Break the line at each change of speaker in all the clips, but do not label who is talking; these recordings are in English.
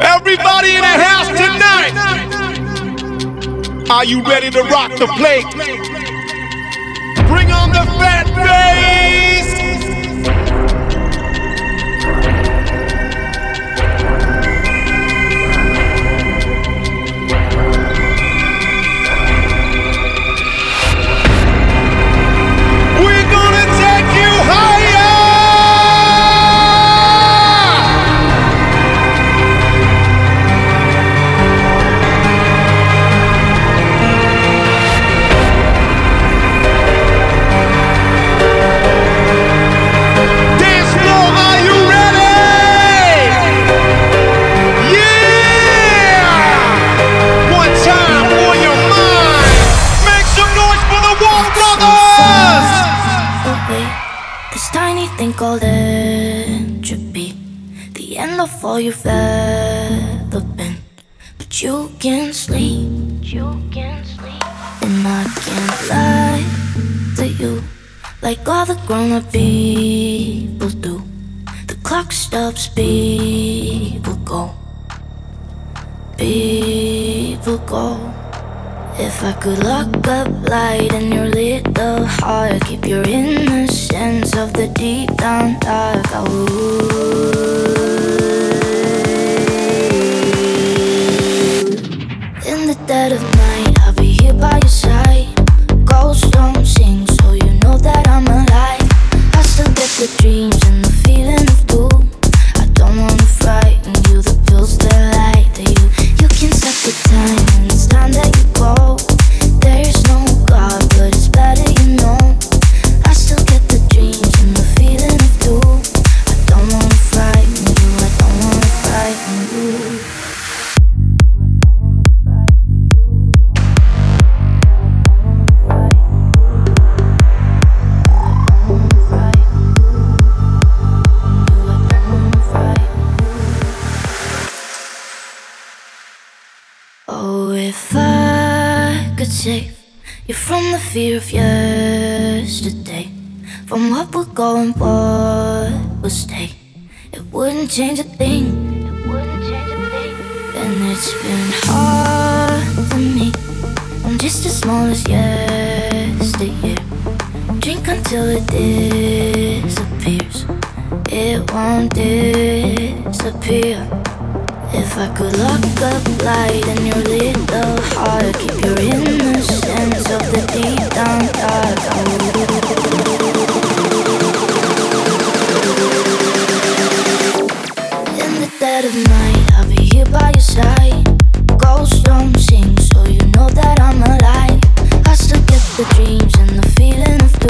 Everybody in the house tonight. Are you ready to rock the plate? Bring on the fat bass.
Called entropy. The end of all you've ever been. But you can sleep. You can sleep. And I can't lie to you. Like all the grown up people do. The clock stops, people I could lock up light in your little heart, keep your innocence of the deep down dark, I what would go and what would stay, it wouldn't change a thing. It wouldn't change a thing. And it's been hard for me. I'm just as small as yesteryear. Drink until it disappears. It won't disappear. If I could lock up light in your little heart, keep your innocence of the deep down dark. I would. Dead of night, I'll be here by your side. Ghosts don't sing, so you know that I'm alive. I still get the dreams and the feeling of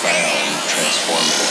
profound, transformative.